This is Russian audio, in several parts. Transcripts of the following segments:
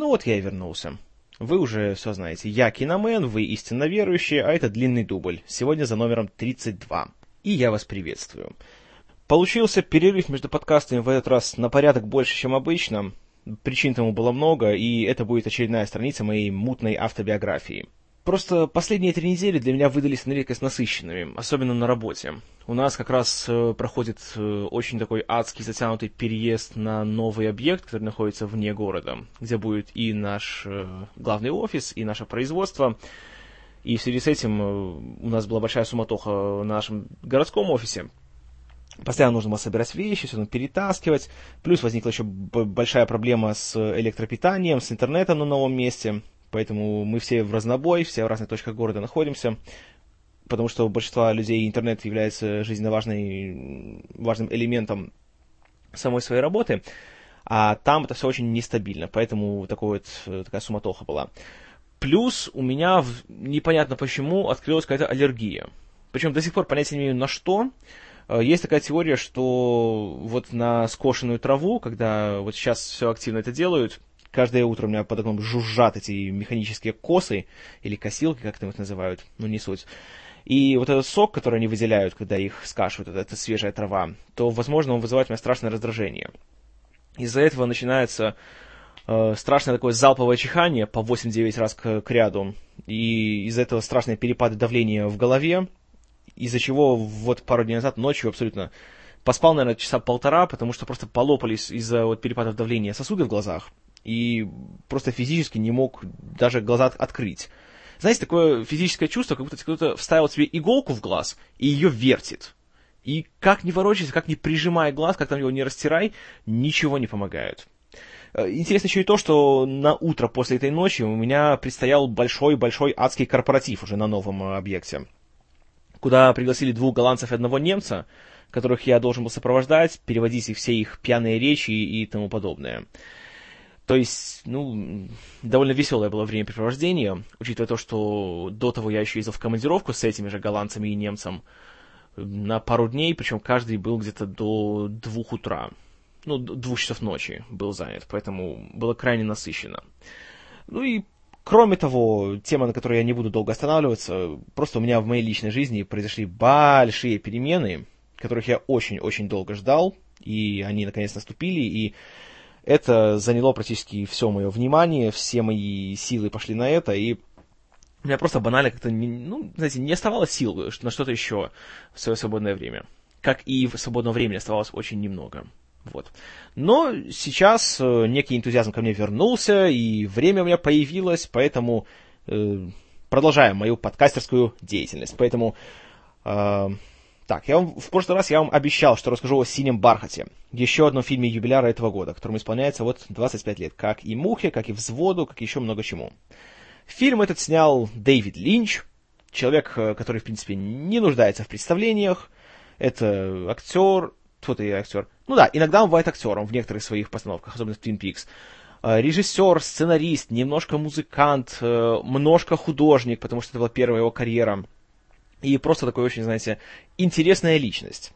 Ну вот я и вернулся. Вы уже все знаете. Я киномен, вы истинно верующие, а это длинный дубль. Сегодня за номером 32. И я вас приветствую. Получился перерыв между подкастами в этот раз на порядок больше, чем обычно. Причин тому было много, и это будет очередная страница моей мутной автобиографии. Просто последние три недели для меня выдались на редкость насыщенными, особенно на работе. У нас как раз э, проходит э, очень такой адский затянутый переезд на новый объект, который находится вне города, где будет и наш э, главный офис, и наше производство. И в связи с этим у нас была большая суматоха в нашем городском офисе. Постоянно нужно было собирать вещи, все нужно перетаскивать. Плюс возникла еще большая проблема с электропитанием, с интернетом на новом месте. Поэтому мы все в разнобой, все в разных точках города находимся, потому что у большинства людей интернет является жизненно важной, важным элементом самой своей работы, а там это все очень нестабильно, поэтому такой вот, э, такая суматоха была. Плюс у меня непонятно почему открылась какая-то аллергия. Причем до сих пор понятия не имею на что. Э, есть такая теория, что вот на скошенную траву, когда вот сейчас все активно это делают, Каждое утро у меня под окном жужжат эти механические косы, или косилки, как там их называют, ну не суть. И вот этот сок, который они выделяют, когда их скашивают, это, это свежая трава, то, возможно, он вызывает у меня страшное раздражение. Из-за этого начинается э, страшное такое залповое чихание по 8-9 раз к, к ряду. И из-за этого страшные перепады давления в голове, из-за чего вот пару дней назад ночью абсолютно поспал, наверное, часа полтора, потому что просто полопались из-за вот перепадов давления сосуды в глазах и просто физически не мог даже глаза открыть. Знаете, такое физическое чувство, как будто кто-то вставил тебе иголку в глаз и ее вертит. И как ни ворочайся, как ни прижимай глаз, как там его не растирай, ничего не помогает. Э, интересно еще и то, что на утро после этой ночи у меня предстоял большой-большой адский корпоратив уже на новом э, объекте, куда пригласили двух голландцев и одного немца, которых я должен был сопровождать, переводить их все их пьяные речи и тому подобное. То есть, ну, довольно веселое было времяпрепровождение, учитывая то, что до того я еще ездил в командировку с этими же голландцами и немцем на пару дней, причем каждый был где-то до двух утра, ну, двух часов ночи был занят, поэтому было крайне насыщенно. Ну и Кроме того, тема, на которой я не буду долго останавливаться, просто у меня в моей личной жизни произошли большие перемены, которых я очень-очень долго ждал, и они наконец наступили, и это заняло практически все мое внимание, все мои силы пошли на это, и у меня просто банально как-то, ну, знаете, не оставалось сил на что-то еще в свое свободное время. Как и в свободное время оставалось очень немного. Вот. Но сейчас э, некий энтузиазм ко мне вернулся, и время у меня появилось, поэтому э, продолжаем мою подкастерскую деятельность. Поэтому э, так, я вам, в прошлый раз я вам обещал, что расскажу о «Синем бархате», еще одном фильме юбиляра этого года, которому исполняется вот 25 лет, как и «Мухе», как и «Взводу», как еще много чему. Фильм этот снял Дэвид Линч, человек, э, который, в принципе, не нуждается в представлениях, это актер, кто-то и актер, ну да, иногда он бывает актером в некоторых своих постановках, особенно в Twin Peaks, э, режиссер, сценарист, немножко музыкант, э, немножко художник, потому что это была первая его карьера – и просто такой очень, знаете, интересная личность.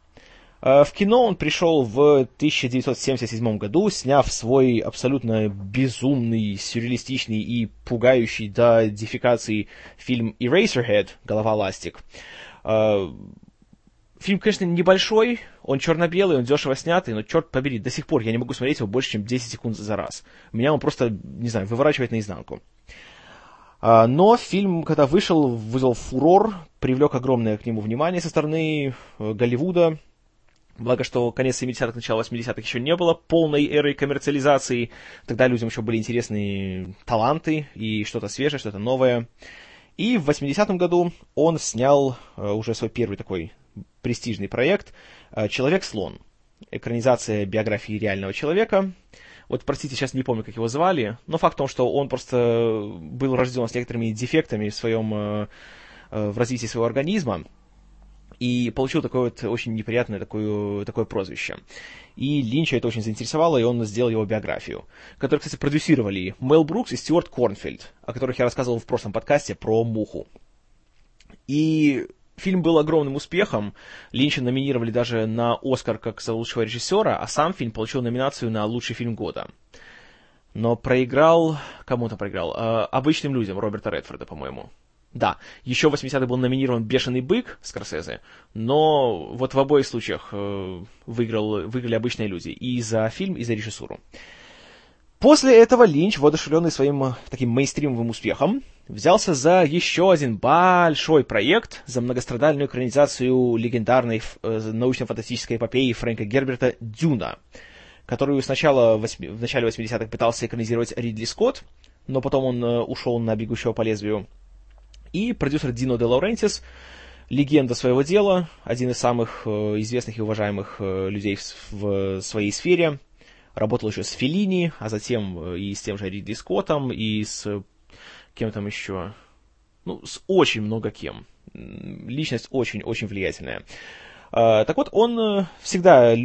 Э, в кино он пришел в 1977 году, сняв свой абсолютно безумный, сюрреалистичный и пугающий до дефикации фильм Eraserhead «Голова ластик». Э, фильм, конечно, небольшой, он черно-белый, он дешево снятый, но, черт побери, до сих пор я не могу смотреть его больше, чем 10 секунд за раз. Меня он просто, не знаю, выворачивает наизнанку. А, но фильм, когда вышел, вызвал фурор, привлек огромное к нему внимание со стороны э, Голливуда. Благо, что конец 70-х, начало 80-х еще не было полной эры коммерциализации. Тогда людям еще были интересны таланты и что-то свежее, что-то новое. И в 80-м году он снял э, уже свой первый такой престижный проект э, «Человек-слон». Экранизация биографии реального человека – вот, простите, сейчас не помню, как его звали, но факт в том, что он просто был рожден с некоторыми дефектами в своем, в развитии своего организма, и получил такое вот очень неприятное такое, такое прозвище. И Линча это очень заинтересовало, и он сделал его биографию, которую, кстати, продюсировали Мел Брукс и Стюарт Корнфельд, о которых я рассказывал в прошлом подкасте про Муху. И Фильм был огромным успехом. Линча номинировали даже на Оскар как за лучшего режиссера, а сам фильм получил номинацию на лучший фильм года. Но проиграл кому то проиграл? Э, обычным людям, Роберта Редфорда, по-моему. Да, еще в 80-х был номинирован «Бешеный бык» Скорсезе, но вот в обоих случаях э, выиграл, выиграли обычные люди. И за фильм, и за режиссуру. После этого Линч, воодушевленный своим э, таким мейнстримовым успехом, взялся за еще один большой проект, за многострадальную экранизацию легендарной э, научно-фантастической эпопеи Фрэнка Герберта «Дюна», которую сначала в, начале 80-х пытался экранизировать Ридли Скотт, но потом он э, ушел на «Бегущего по лезвию», и продюсер Дино де Лаурентис, легенда своего дела, один из самых э, известных и уважаемых э, людей в, своей сфере, работал еще с Феллини, а затем э, и с тем же Ридли Скоттом, и с кем там еще, ну, с очень много кем. Личность очень-очень влиятельная. Так вот, он всегда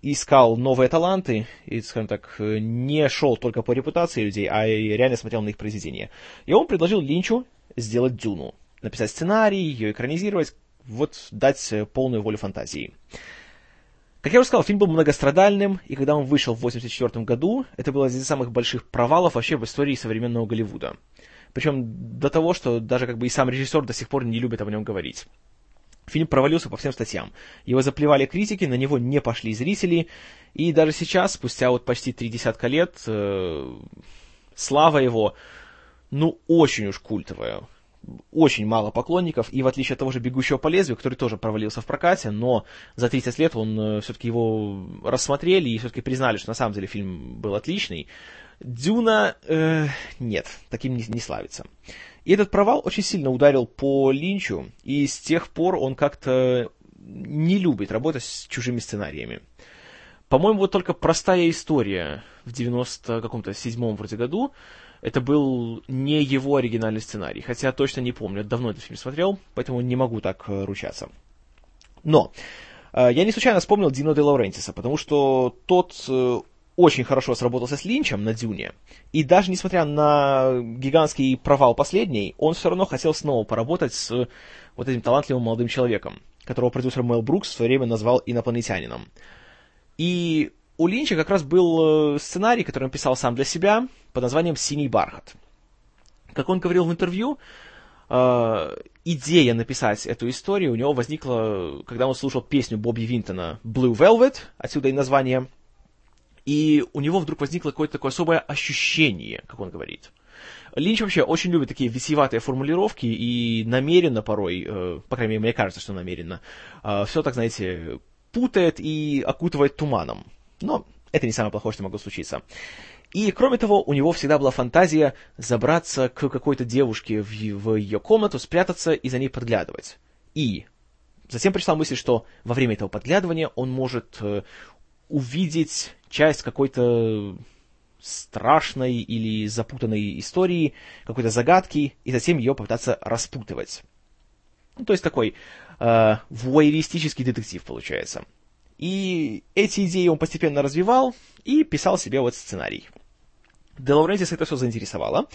искал новые таланты и, скажем так, не шел только по репутации людей, а реально смотрел на их произведения. И он предложил Линчу сделать Дюну. Написать сценарий, ее экранизировать, вот дать э, полную волю фантазии. Как я уже сказал, фильм был многострадальным, и когда он вышел в 1984 году, это был один из самых больших провалов вообще в истории современного Голливуда. Причем до того, что даже как бы и сам режиссер до сих пор не любит об нем говорить. Фильм провалился по всем статьям. Его заплевали критики, на него не пошли зрители, и даже сейчас, спустя вот почти три десятка лет, э, слава его ну, очень уж культовая. Очень мало поклонников, и в отличие от того же «Бегущего по лезвию», который тоже провалился в прокате, но за 30 лет он э, все-таки его рассмотрели и все-таки признали, что на самом деле фильм был отличный. «Дюна» э, нет, таким не, не славится. И этот провал очень сильно ударил по Линчу, и с тех пор он как-то не любит работать с чужими сценариями. По-моему, вот только простая история в 90 каком-то седьмом вроде году это был не его оригинальный сценарий, хотя точно не помню, давно этот фильм смотрел, поэтому не могу так э, ручаться. Но э, я не случайно вспомнил Дино де Лаурентиса, потому что тот э, очень хорошо сработался с Линчем на Дюне, и даже несмотря на гигантский провал последний, он все равно хотел снова поработать с вот этим талантливым молодым человеком, которого продюсер Мэл Брукс в свое время назвал инопланетянином. И у Линча как раз был сценарий, который он писал сам для себя, под названием «Синий бархат». Как он говорил в интервью, э, идея написать эту историю у него возникла, когда он слушал песню Бобби Винтона «Blue Velvet», отсюда и название, и у него вдруг возникло какое-то такое особое ощущение, как он говорит. Линч вообще очень любит такие витиеватые формулировки и намеренно порой, э, по крайней мере, мне кажется, что намеренно, э, все так, знаете, путает и окутывает туманом. Но это не самое плохое, что могло случиться. И, кроме того, у него всегда была фантазия забраться к какой-то девушке в, в ее комнату, спрятаться и за ней подглядывать. И затем пришла мысль, что во время этого подглядывания он может э, увидеть часть какой-то страшной или запутанной истории, какой-то загадки, и затем ее попытаться распутывать. Ну, то есть такой э, вуайеристический детектив получается. И эти идеи он постепенно развивал и писал себе вот сценарий. Де Лаурентис это все заинтересовало,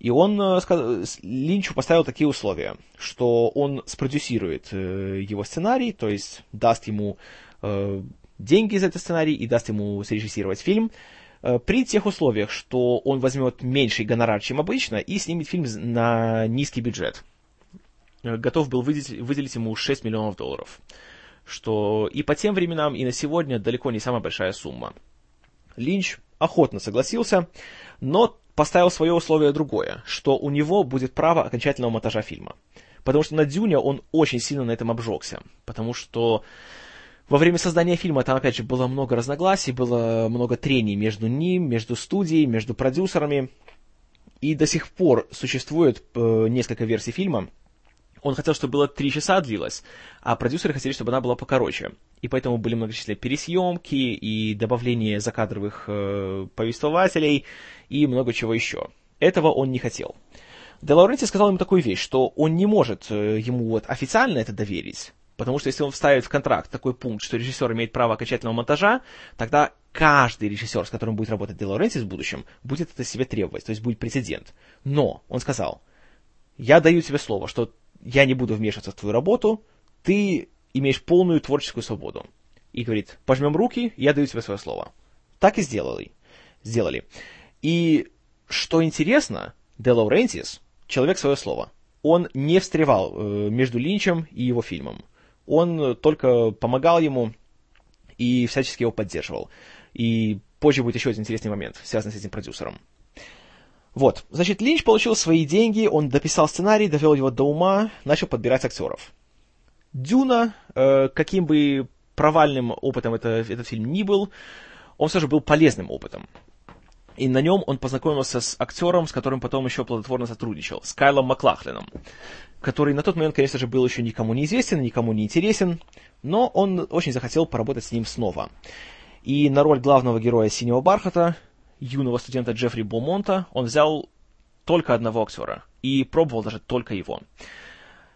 и он э, Линчу поставил такие условия, что он спродюсирует э, его сценарий, то есть даст ему э, деньги за этот сценарий и даст ему срежиссировать фильм, при тех условиях, что он возьмет меньший гонорар, чем обычно, и снимет фильм на низкий бюджет. Готов был выделить, выделить ему 6 миллионов долларов, что и по тем временам, и на сегодня далеко не самая большая сумма. Линч охотно согласился, но поставил свое условие другое, что у него будет право окончательного монтажа фильма. Потому что на Дюне он очень сильно на этом обжегся. Потому что во время создания фильма там, опять же, было много разногласий, было много трений между ним, между студией, между продюсерами. И до сих пор существует э, несколько версий фильма, он хотел, чтобы было три часа длилось, а продюсеры хотели, чтобы она была покороче. И поэтому были многочисленные пересъемки и добавление закадровых э, повествователей и много чего еще. Этого он не хотел. Де Лауренти сказал ему такую вещь, что он не может э, ему вот официально это доверить, потому что если он вставит в контракт такой пункт, что режиссер имеет право окончательного монтажа, тогда каждый режиссер, с которым будет работать Де Лауренти в будущем, будет это себе требовать, то есть будет прецедент. Но, он сказал, я даю тебе слово, что я не буду вмешиваться в твою работу, ты имеешь полную творческую свободу. И говорит, пожмем руки, я даю тебе свое слово. Так и сделали. Сделали. И что интересно, Де Лаурентис, человек свое слово, он не встревал э, между Линчем и его фильмом. Он только помогал ему и всячески его поддерживал. И позже будет еще один интересный момент, связанный с этим продюсером. Вот, значит, Линч получил свои деньги, он дописал сценарий, довел его до ума, начал подбирать актеров. Дюна, э, каким бы провальным опытом это, этот фильм ни был, он все же был полезным опытом. И на нем он познакомился с актером, с которым потом еще плодотворно сотрудничал, с Кайлом Маклахленом, который на тот момент, конечно же, был еще никому не известен, никому не интересен, но он очень захотел поработать с ним снова. И на роль главного героя «Синего бархата», юного студента Джеффри Бомонта, он взял только одного актера и пробовал даже только его.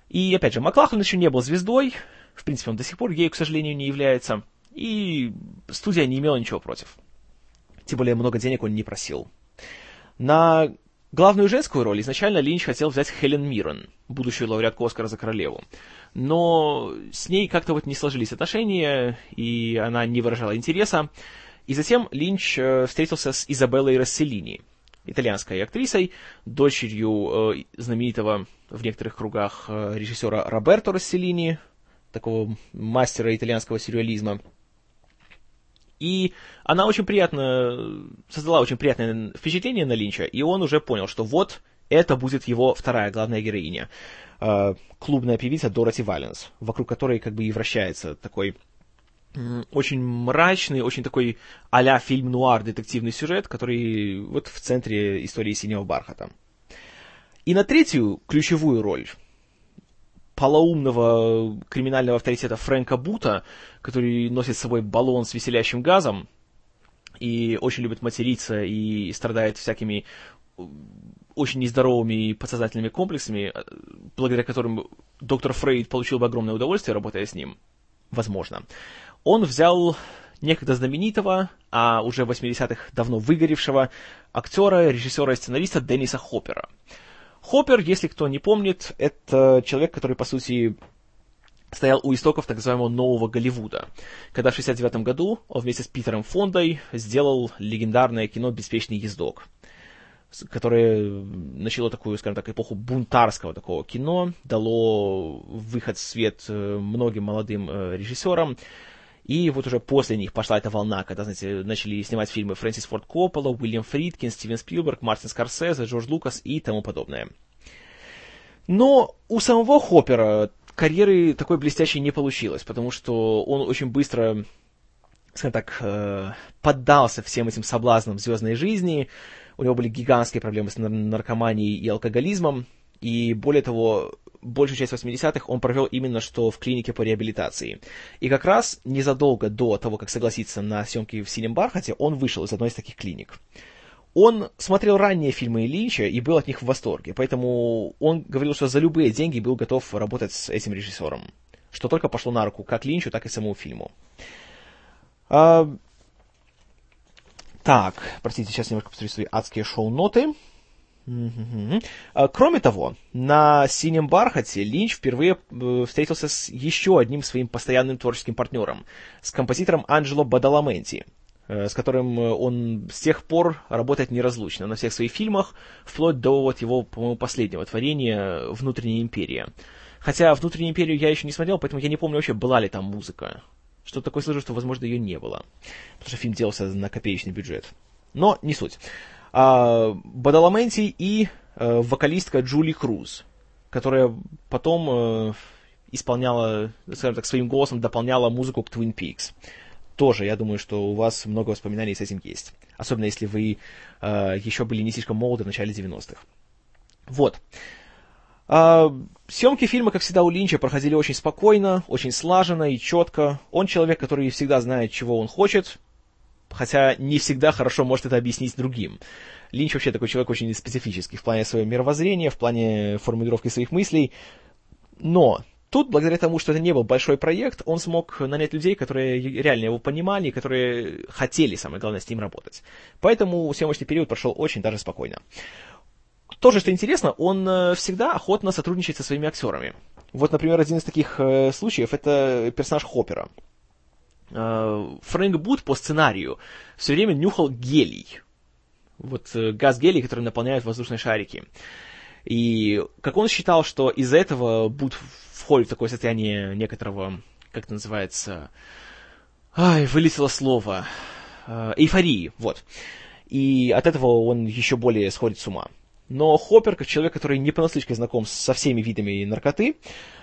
И, опять же, Маклахлен еще не был звездой, в принципе, он до сих пор ею, к сожалению, не является, и студия не имела ничего против. Тем более много денег он не просил. На главную женскую роль изначально Линч хотел взять Хелен Миррен, будущую лауреатку Оскара за королеву. Но с ней как-то вот не сложились отношения, и она не выражала интереса. И затем Линч э, встретился с Изабеллой Расселини, итальянской актрисой, дочерью э, знаменитого в некоторых кругах э, режиссера Роберто Расселини, такого мастера итальянского сюрреализма. И она очень приятно, создала очень приятное впечатление на Линча, и он уже понял, что вот это будет его вторая главная героиня. Клубная певица Дороти Валенс, вокруг которой как бы и вращается такой очень мрачный, очень такой а-ля фильм-нуар детективный сюжет, который вот в центре истории «Синего бархата». И на третью ключевую роль полоумного криминального авторитета Фрэнка Бута, который носит с собой баллон с веселящим газом и очень любит материться и страдает всякими очень нездоровыми подсознательными комплексами, э, благодаря которым доктор Фрейд получил бы огромное удовольствие, работая с ним. Возможно. Он взял некогда знаменитого, а уже в 80-х давно выгоревшего актера, режиссера и сценариста Денниса Хоппера – Хоппер, если кто не помнит, это человек, который, по сути, стоял у истоков так называемого нового Голливуда, когда в 1969 году он вместе с Питером Фондой сделал легендарное кино «Беспечный ездок», которое начало такую, скажем так, эпоху бунтарского такого кино, дало выход в свет э, многим молодым э, режиссерам, и вот уже после них пошла эта волна, когда, знаете, начали снимать фильмы Фрэнсис Форд Коппола, Уильям Фридкин, Стивен Спилберг, Мартин Скорсезе, Джордж Лукас и тому подобное. Но у самого Хоппера карьеры такой блестящей не получилось, потому что он очень быстро, скажем так, э, поддался всем этим соблазнам звездной жизни, у него были гигантские проблемы с наркоманией и алкоголизмом, и более того, большую часть 80-х он провел именно что в клинике по реабилитации. И как раз незадолго до того, как согласиться на съемки в «Синем бархате», он вышел из одной из таких клиник. Он смотрел ранние фильмы Линча и был от них в восторге, поэтому он говорил, что за любые деньги был готов работать с этим режиссером, что только пошло на руку как Линчу, так и самому фильму. А... Так, простите, сейчас немножко посмотрю свои адские шоу-ноты. А, кроме того, на «Синем бархате» Линч впервые э, встретился с еще одним своим постоянным творческим партнером, с композитором Анджело Бадаламенти, э, с которым э, он с тех пор работает неразлучно на всех своих фильмах, вплоть до вот его, по-моему, последнего творения «Внутренняя империя». Хотя «Внутреннюю империю» я еще не смотрел, поэтому я не помню вообще, была ли там музыка. Что такое слышу, что, возможно, ее не было. Потому что фильм делался на копеечный бюджет. Но не суть Бадаламенти и а, вокалистка Джули Круз, которая потом а, исполняла, скажем так, своим голосом дополняла музыку к Twin Peaks. Тоже, я думаю, что у вас много воспоминаний с этим есть. Особенно если вы а, еще были не слишком молоды в начале 90-х. Вот. А, съемки фильма, как всегда, у Линча проходили очень спокойно, очень слаженно и четко. Он человек, который всегда знает, чего он хочет, хотя не всегда хорошо может это объяснить другим. Линч вообще такой человек очень специфический в плане своего мировоззрения, в плане формулировки своих мыслей, но тут, благодаря тому, что это не был большой проект, он смог нанять людей, которые реально его понимали, которые хотели, самое главное, с ним работать. Поэтому съемочный период прошел очень даже спокойно. Тоже, что интересно, он э, всегда охотно сотрудничает со своими актерами. Вот, например, один из таких э, случаев — это персонаж Хоппера. Э, Фрэнк Бут по сценарию все время нюхал гелий. Вот э, газ гелий, который наполняют воздушные шарики. И как он считал, что из-за этого Бут входит в такое состояние некоторого, как это называется, ай, вылетело слово, э, эйфории, вот. И от этого он еще более сходит с ума. Но Хоппер, как человек, который не понаслышке знаком со всеми видами наркоты,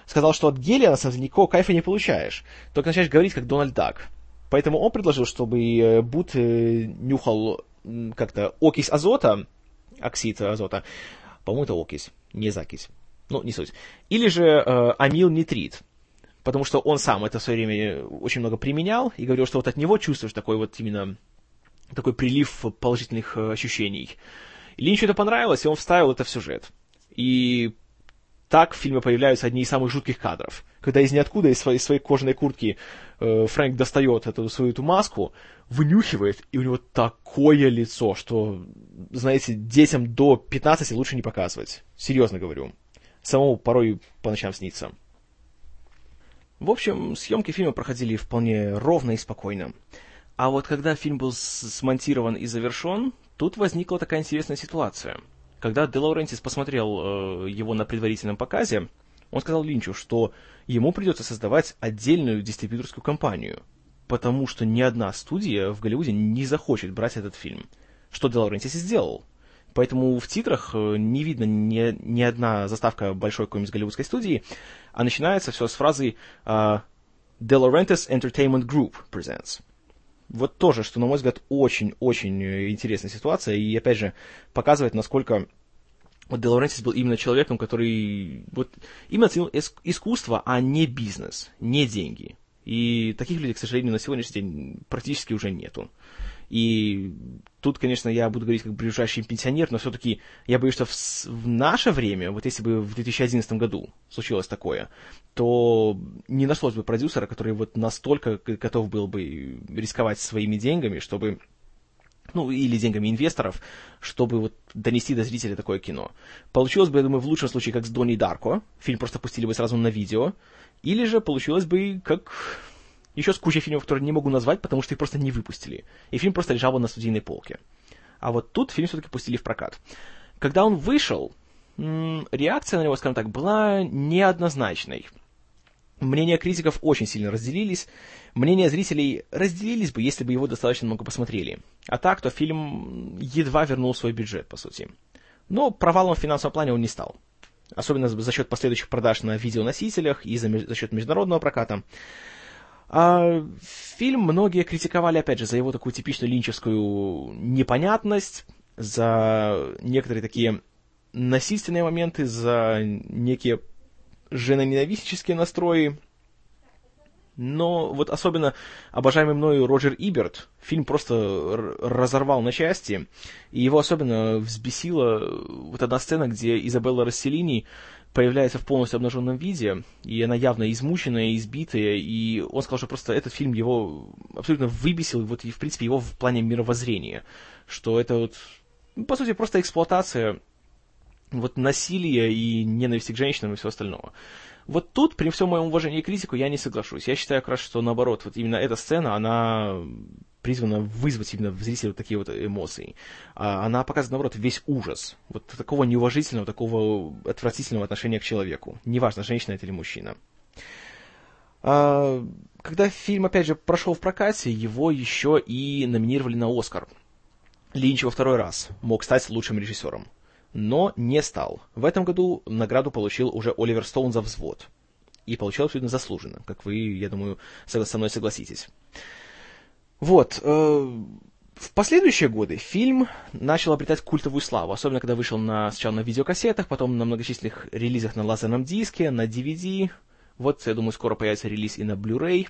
сказал, что от гелия, на самом деле, никакого кайфа не получаешь. Только начинаешь говорить, как Дональд Дак. Поэтому он предложил, чтобы э, Бут э, нюхал как-то окись азота, оксид азота, по-моему, это окись, не закись, ну, не суть, или же э, амилнитрит, потому что он сам это в свое время очень много применял и говорил, что вот от него чувствуешь такой вот именно такой прилив положительных э, ощущений. Линчу это понравилось, и он вставил это в сюжет. И так в фильме появляются одни из самых жутких кадров. Когда из ниоткуда, из своей, своей кожаной куртки э, Фрэнк достает эту свою эту маску, вынюхивает, и у него такое лицо, что, знаете, детям до 15 лучше не показывать. Серьезно говорю. Самому порой по ночам снится. В общем, съемки фильма проходили вполне ровно и спокойно. А вот когда фильм был смонтирован и завершен, тут возникла такая интересная ситуация. Когда Де Лаурентис посмотрел э, его на предварительном показе, он сказал Линчу, что ему придется создавать отдельную дистрибьюторскую компанию, потому что ни одна студия в Голливуде не захочет брать этот фильм. Что Де Лаурентис и сделал. Поэтому в титрах э, не видно ни, ни одна заставка большой какой-нибудь голливудской студии, а начинается все с фразы De Laurentiis Entertainment Group presents вот тоже, что, на мой взгляд, очень-очень э, интересная ситуация, и, опять же, показывает, насколько вот Де Лорентис был именно человеком, который вот именно ценил искусство, а не бизнес, не деньги. И таких людей, к сожалению, на сегодняшний день практически уже нету. И тут, конечно, я буду говорить как ближайший пенсионер, но все-таки я боюсь, что в, в наше время, вот если бы в 2011 году случилось такое, то не нашлось бы продюсера, который вот настолько готов был бы рисковать своими деньгами, чтобы ну, или деньгами инвесторов, чтобы вот донести до зрителя такое кино. Получилось бы, я думаю, в лучшем случае, как с Донни Дарко. Фильм просто пустили бы сразу на видео. Или же получилось бы, как еще с кучей фильмов, которые не могу назвать, потому что их просто не выпустили. И фильм просто лежал бы на студийной полке. А вот тут фильм все-таки пустили в прокат. Когда он вышел, реакция на него, скажем так, была неоднозначной. Мнения критиков очень сильно разделились. Мнения зрителей разделились бы, если бы его достаточно много посмотрели. А так, то фильм едва вернул свой бюджет, по сути. Но провалом в финансовом плане он не стал. Особенно за счет последующих продаж на видеоносителях и за, за счет международного проката. А, фильм многие критиковали, опять же, за его такую типичную линчевскую непонятность, за некоторые такие насильственные моменты, за некие женоненавистнические настрои. Но вот особенно обожаемый мною Роджер Иберт фильм просто разорвал на части, и его особенно взбесила вот одна сцена, где Изабелла Расселини появляется в полностью обнаженном виде, и она явно измученная, избитая, и он сказал, что просто этот фильм его абсолютно выбесил, вот и в принципе его в плане мировоззрения, что это вот, ну, по сути, просто эксплуатация вот насилия и ненависти к женщинам и всего остального. Вот тут, при всем моем уважении к критику, я не соглашусь. Я считаю как раз, что наоборот, вот именно эта сцена, она призвана вызвать именно в зрителя вот такие вот эмоции. А она показывает, наоборот, весь ужас. Вот такого неуважительного, такого отвратительного отношения к человеку. Неважно, женщина это или мужчина. А, когда фильм, опять же, прошел в прокате, его еще и номинировали на Оскар. Линч во второй раз мог стать лучшим режиссером. Но не стал. В этом году награду получил уже Оливер Стоун за взвод. И получил абсолютно заслуженно, как вы, я думаю, со мной согласитесь. Вот. Э, в последующие годы фильм начал обретать культовую славу, особенно когда вышел на, сначала на видеокассетах, потом на многочисленных релизах на лазерном диске, на DVD. Вот, я думаю, скоро появится релиз и на Blu-ray.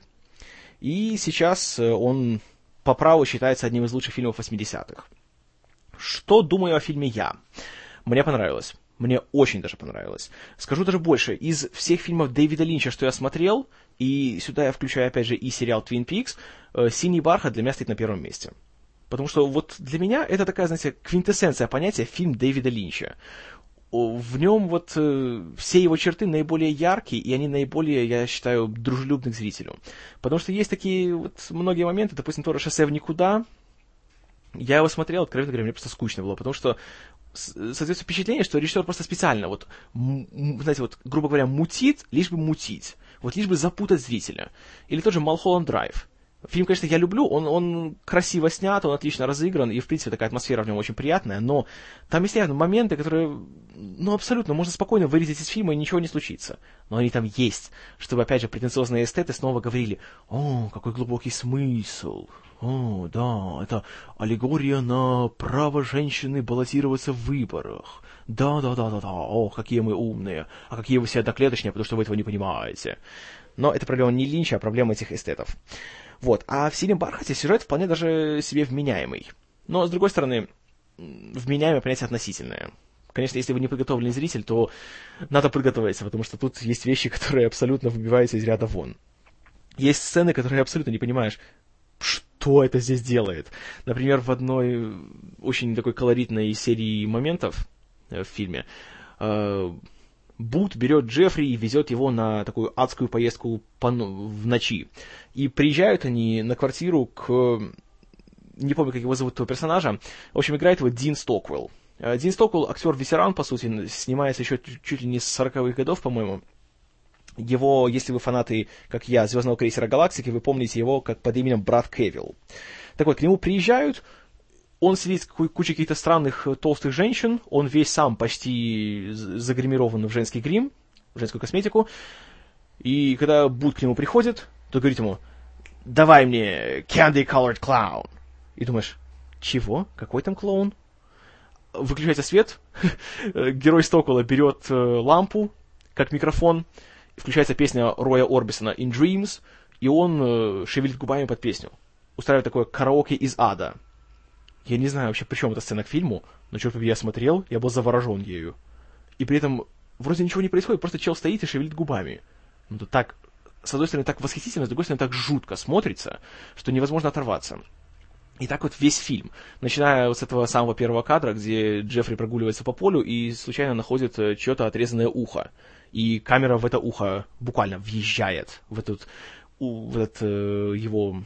И сейчас э, он по праву считается одним из лучших фильмов 80-х. Что думаю о фильме я? Мне понравилось. Мне очень даже понравилось. Скажу даже больше. Из всех фильмов Дэвида Линча, что я смотрел, и сюда я включаю, опять же, и сериал Twin Peaks, э, «Синий бархат» для меня стоит на первом месте. Потому что вот для меня это такая, знаете, квинтэссенция понятия фильм Дэвида Линча. В нем вот э, все его черты наиболее яркие, и они наиболее, я считаю, дружелюбны к зрителю. Потому что есть такие вот многие моменты, допустим, тоже «Шоссе в никуда», я его смотрел, откровенно говоря, мне просто скучно было, потому что создается впечатление, что режиссер просто специально, вот, знаете, вот, грубо говоря, мутит, лишь бы мутить. Вот лишь бы запутать зрителя. Или тот же Малхолланд Драйв. Фильм, конечно, я люблю, он, он красиво снят, он отлично разыгран, и, в принципе, такая атмосфера в нем очень приятная, но там есть явно моменты, которые, ну, абсолютно, можно спокойно вырезать из фильма, и ничего не случится. Но они там есть, чтобы, опять же, претенциозные эстеты снова говорили, о, какой глубокий смысл, о, да, это аллегория на право женщины баллотироваться в выборах. Да, да, да, да, да, о, какие мы умные, а какие вы все одноклеточные, потому что вы этого не понимаете. Но это проблема не Линча, а проблема этих эстетов. Вот. А в «Синем бархате» сюжет вполне даже себе вменяемый. Но, с другой стороны, вменяемое понятие относительное. Конечно, если вы не подготовленный зритель, то надо подготовиться, потому что тут есть вещи, которые абсолютно выбиваются из ряда вон. Есть сцены, которые абсолютно не понимаешь, что это здесь делает. Например, в одной очень такой колоритной серии моментов э, в фильме э, Бут берет Джеффри и везет его на такую адскую поездку по, в ночи. И приезжают они на квартиру к... Не помню, как его зовут, этого персонажа. В общем, играет его Дин Стоквелл. Э, Дин Стоквелл, актер-ветеран, по сути, снимается еще чуть ли не с 40-х годов, по-моему. Его, если вы фанаты, как я, Звездного крейсера Галактики, вы помните его как под именем Брат Кевилл. Так вот, к нему приезжают, он сидит с кучей каких-то странных э, толстых женщин, он весь сам почти загримирован в женский грим, в женскую косметику, и когда Буд к нему приходит, то говорит ему, давай мне candy colored clown. И думаешь, чего? Какой там клоун? Выключается свет, герой Стокола берет э, лампу, как микрофон, включается песня Роя Орбисона «In Dreams», и он э, шевелит губами под песню. Устраивает такое караоке из ада — я не знаю вообще, при чем эта сцена к фильму, но черт побери, я смотрел, я был заворожен ею. И при этом вроде ничего не происходит, просто чел стоит и шевелит губами. Ну, это так, с одной стороны, так восхитительно, с другой стороны, так жутко смотрится, что невозможно оторваться. И так вот весь фильм, начиная вот с этого самого первого кадра, где Джеффри прогуливается по полю и случайно находит э, чье-то отрезанное ухо. И камера в это ухо буквально въезжает в этот, в этот э, его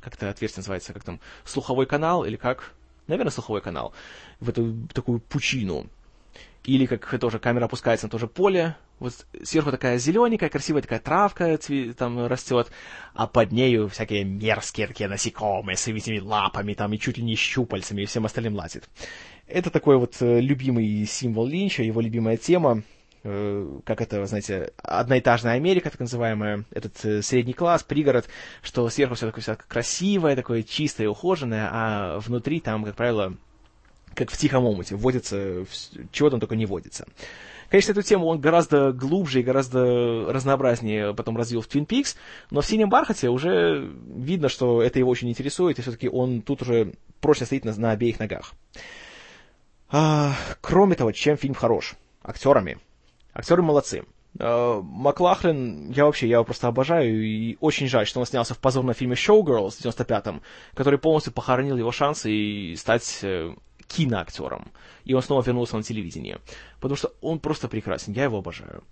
как это отверстие называется, как там, слуховой канал, или как, наверное, слуховой канал, в эту такую пучину. Или как тоже камера опускается на то же поле, вот сверху такая зелененькая, красивая такая травка там растет, а под нею всякие мерзкие такие насекомые с этими лапами там и чуть ли не щупальцами и всем остальным лазит. Это такой вот э, любимый символ Линча, его любимая тема, Э, как это, знаете, одноэтажная Америка, так называемая, этот э, средний класс, пригород, что сверху все такое, все красивое, такое чистое, ухоженное, а внутри там, как правило, как в тихом омуте, вводится, чего там только не водится. Конечно, эту тему он гораздо глубже и гораздо разнообразнее потом развил в Twin Peaks, но в «Синем бархате» уже видно, что это его очень интересует, и все-таки он тут уже прочно стоит на, на обеих ногах. А, кроме того, чем фильм хорош? Актерами. Актеры молодцы. Э, Маклахлин, я вообще, я его просто обожаю, и очень жаль, что он снялся в позорном фильме «Showgirls» в 95-м, который полностью похоронил его шансы и стать э, киноактером. И он снова вернулся на телевидение. Потому что он просто прекрасен, я его обожаю.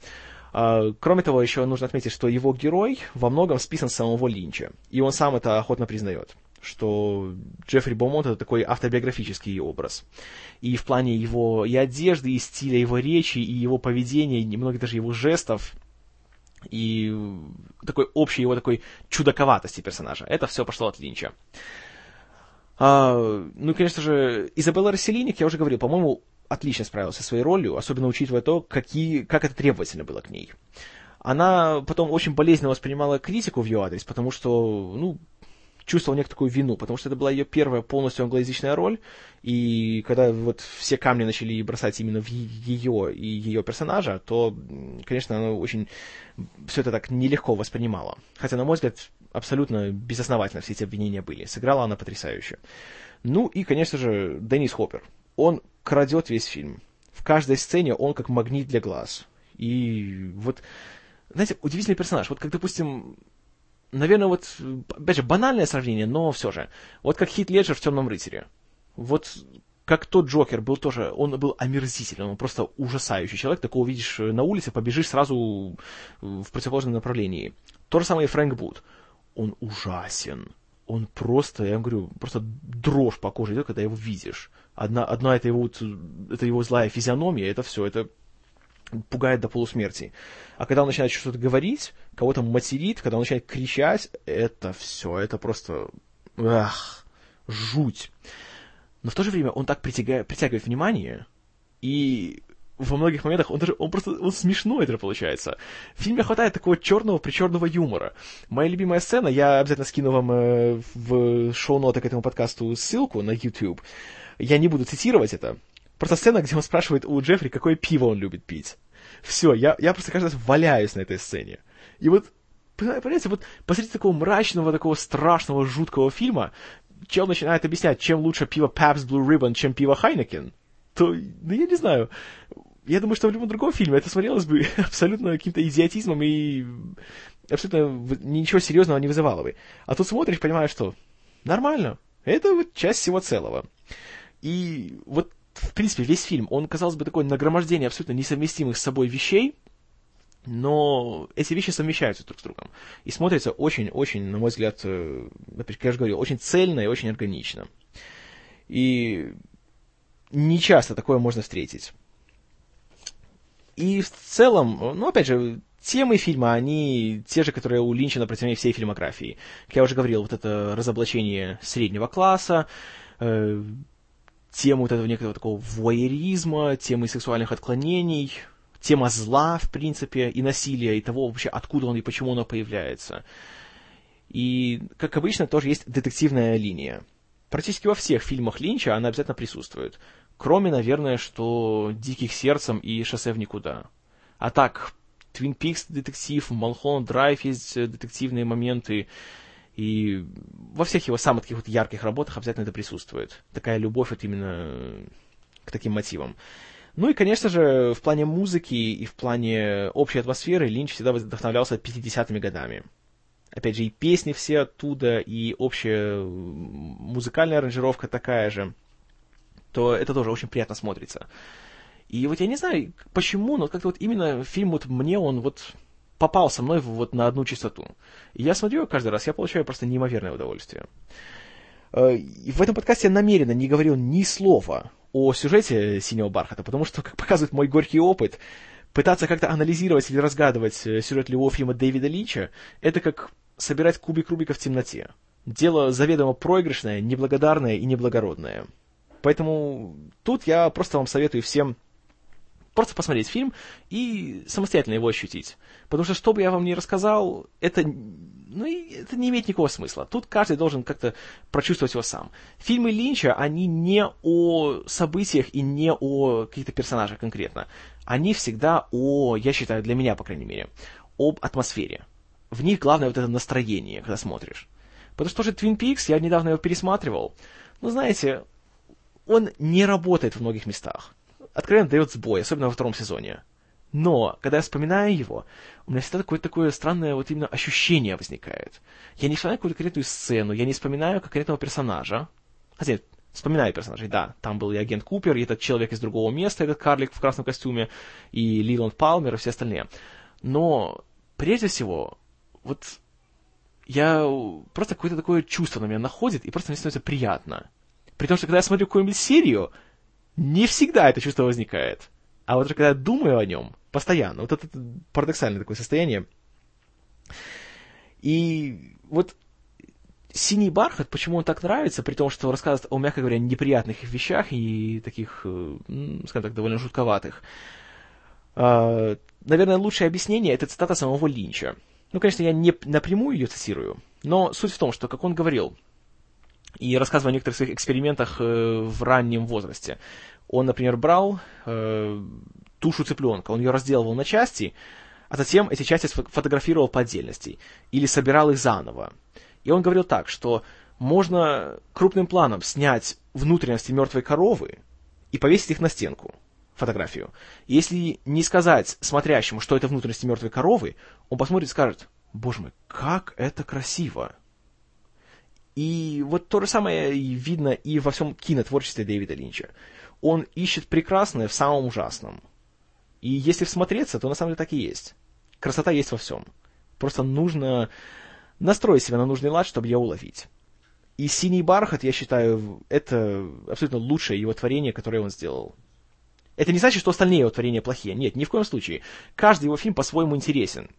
А, кроме того, еще нужно отметить, что его герой во многом списан с самого Линча. И он сам это охотно признает что Джеффри Бомонт это такой автобиографический образ. И в плане его и одежды, и стиля его речи, и его поведения, и немного даже его жестов, и такой общей его такой чудаковатости персонажа. Это все пошло от Линча. А, ну и, конечно же, Изабелла Расселиник, я уже говорил, по-моему, отлично справилась со своей ролью, особенно учитывая то, какие, как это требовательно было к ней. Она потом очень болезненно воспринимала критику в ее адрес, потому что, ну, чувствовал некую такую вину, потому что это была ее первая полностью англоязычная роль, и когда вот все камни начали бросать именно в ее и ее персонажа, то, конечно, она очень все это так нелегко воспринимала. Хотя, на мой взгляд, абсолютно безосновательно все эти обвинения были. Сыграла она потрясающе. Ну и, конечно же, Деннис Хоппер. Он крадет весь фильм. В каждой сцене он как магнит для глаз. И вот, знаете, удивительный персонаж. Вот как, допустим, наверное, вот, опять же, банальное сравнение, но все же. Вот как Хит Леджер в «Темном рыцаре». Вот как тот Джокер был тоже, он был омерзительным, он просто ужасающий человек, такого увидишь на улице, побежишь сразу в противоположном направлении. То же самое и Фрэнк Бут. Он ужасен. он просто, я вам говорю, просто дрожь по коже идет, когда его видишь. Одна, одна это его, это его злая физиономия, это все, это пугает до полусмерти. А когда он начинает что-то говорить, кого-то материт, когда он начинает кричать, это все, это просто... Ах, жуть. Но в то же время он так притягивает, притягивает внимание, и во многих моментах он даже, он просто, он смешной это получается. В фильме хватает такого черного причерного юмора. Моя любимая сцена, я обязательно скину вам э, в шоу-ноты к этому подкасту ссылку на YouTube. Я не буду цитировать это. Просто сцена, где он спрашивает у Джеффри, какое пиво он любит пить. Все, я, я просто каждый раз валяюсь на этой сцене. И вот, понимаете, вот посреди такого мрачного, такого страшного, жуткого фильма, чел начинает объяснять, чем лучше пиво Pabst Blue Ribbon, чем пиво Heineken, то, ну, я не знаю, я думаю, что в любом другом фильме это смотрелось бы абсолютно каким-то идиотизмом и абсолютно ничего серьезного не вызывало бы. А тут смотришь, понимаешь, что нормально, это вот часть всего целого. И вот, в принципе, весь фильм, он, казалось бы, такое нагромождение абсолютно несовместимых с собой вещей, но эти вещи совмещаются друг с другом. И смотрятся очень-очень, на мой взгляд, э, как я же говорил, очень цельно и очень органично. И не часто такое можно встретить. И в целом, ну, опять же, темы фильма, они те же, которые у Линча на протяжении всей фильмографии. Как я уже говорил, вот это разоблачение среднего класса, э, тему вот этого некого такого вуайеризма, темы сексуальных отклонений, тема зла, в принципе, и насилия, и того вообще, откуда он и почему оно появляется. И, как обычно, тоже есть детективная линия. Практически во всех фильмах Линча она обязательно присутствует. Кроме, наверное, что «Диких сердцем» и «Шоссе в никуда». А так, «Твин Пикс» детектив, «Малхолланд Драйв» есть детективные моменты, и во всех его самых таких вот ярких работах обязательно это присутствует. Такая любовь вот именно к таким мотивам. Ну и, конечно же, в плане музыки и в плане общей атмосферы Линч всегда вдохновлялся 50-ми годами. Опять же, и песни все оттуда, и общая музыкальная аранжировка такая же – то это тоже очень приятно смотрится. И вот я не знаю, почему, но как-то вот именно фильм вот мне он вот попал со мной вот на одну частоту. И я смотрю каждый раз, я получаю просто неимоверное удовольствие. Э, и в этом подкасте я намеренно не говорил ни слова о сюжете «Синего бархата», потому что, как показывает мой горький опыт, пытаться как-то анализировать или разгадывать э, сюжет любого фильма Дэвида Лича, это как собирать кубик Рубика в темноте. Дело заведомо проигрышное, неблагодарное и неблагородное. Поэтому тут я просто вам советую всем просто посмотреть фильм и самостоятельно его ощутить. Потому что, что бы я вам ни рассказал, это, ну, это не имеет никакого смысла. Тут каждый должен как-то прочувствовать его сам. Фильмы Линча, они не о событиях и не о каких-то персонажах конкретно. Они всегда о, я считаю, для меня, по крайней мере, об атмосфере. В них главное вот это настроение, когда смотришь. Потому что тоже Twin Peaks, я недавно его пересматривал. Ну, знаете, он не работает в многих местах. Откровенно дает сбой, особенно во втором сезоне. Но, когда я вспоминаю его, у меня всегда такое, такое странное вот именно ощущение возникает. Я не вспоминаю какую-то конкретную сцену, я не вспоминаю конкретного персонажа. Хотя, вспоминаю персонажей, да. Там был и агент Купер, и этот человек из другого места, этот карлик в красном костюме, и Лиланд Палмер, и все остальные. Но, прежде всего, вот я просто какое-то такое чувство на меня находит, и просто мне становится приятно. При том, что когда я смотрю какую-нибудь серию, не всегда это чувство возникает. А вот когда я думаю о нем, постоянно, вот это парадоксальное такое состояние. И вот «Синий бархат», почему он так нравится, при том, что рассказывает о, мягко говоря, неприятных вещах и таких, э, скажем так, довольно жутковатых. А, наверное, лучшее объяснение — это цитата самого Линча. Ну, конечно, я не напрямую ее цитирую, но суть в том, что, как он говорил, и рассказывал о некоторых своих экспериментах э, в раннем возрасте. Он, например, брал э, тушу цыпленка, он ее разделывал на части, а затем эти части фотографировал по отдельности или собирал их заново. И он говорил так, что можно крупным планом снять внутренности мертвой коровы и повесить их на стенку, фотографию. Если не сказать смотрящему, что это внутренности мертвой коровы, он посмотрит и скажет, боже мой, как это красиво. И вот то же самое видно и во всем кинотворчестве Дэвида Линча. Он ищет прекрасное в самом ужасном. И если всмотреться, то на самом деле так и есть. Красота есть во всем. Просто нужно настроить себя на нужный лад, чтобы ее уловить. И «Синий бархат», я считаю, это абсолютно лучшее его творение, которое он сделал. Это не значит, что остальные его творения плохие. Нет, ни в коем случае. Каждый его фильм по-своему интересен.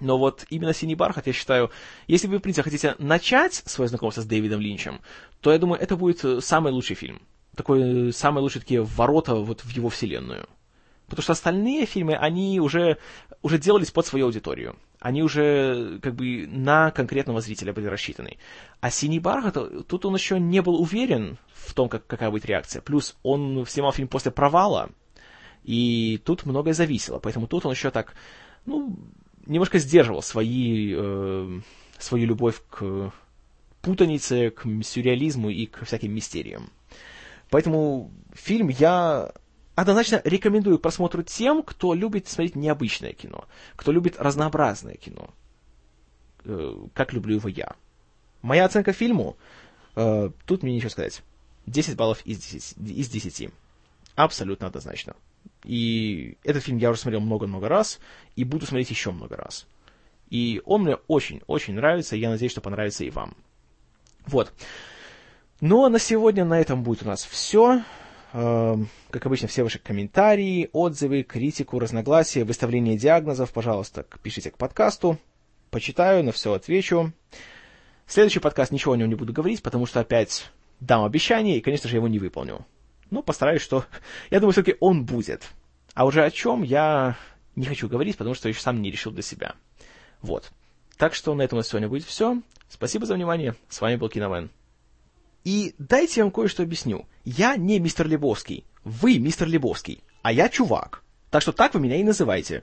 Но вот именно «Синий бархат», я считаю, если вы, в принципе, хотите начать свое знакомство с Дэвидом Линчем, то, я думаю, это будет э, самый лучший фильм. Такой, э, самые лучшие такие ворота вот в его вселенную. Потому что остальные фильмы, они уже, уже делались под свою аудиторию. Они уже как бы на конкретного зрителя были рассчитаны. А «Синий бархат», тут он еще не был уверен в том, как, какая будет реакция. Плюс он снимал фильм после провала, и тут многое зависело. Поэтому тут он еще так, ну, немножко сдерживал свои, э, свою любовь к путанице, к сюрреализму и к всяким мистериям. Поэтому фильм я однозначно рекомендую к просмотру тем, кто любит смотреть необычное кино, кто любит разнообразное кино, э, как люблю его я. Моя оценка фильму, э, тут мне ничего сказать, 10 баллов из 10, из 10. Абсолютно однозначно. И этот фильм я уже смотрел много-много раз, и буду смотреть еще много раз. И он мне очень-очень нравится, и я надеюсь, что понравится и вам. Вот. Ну, а на сегодня на этом будет у нас все. Эм, как обычно, все ваши комментарии, отзывы, критику, разногласия, выставление диагнозов, пожалуйста, пишите к подкасту. Почитаю, на все отвечу. Следующий подкаст ничего о нем не буду говорить, потому что опять дам обещание, и, конечно же, его не выполню. Но постараюсь, что... Я думаю, все-таки он будет. А уже о чем я не хочу говорить, потому что еще сам не решил для себя. Вот. Так что на этом у нас сегодня будет все. Спасибо за внимание. С вами был Киномен. И дайте я вам кое-что объясню. Я не мистер Лебовский. Вы мистер Лебовский. А я чувак. Так что так вы меня и называете.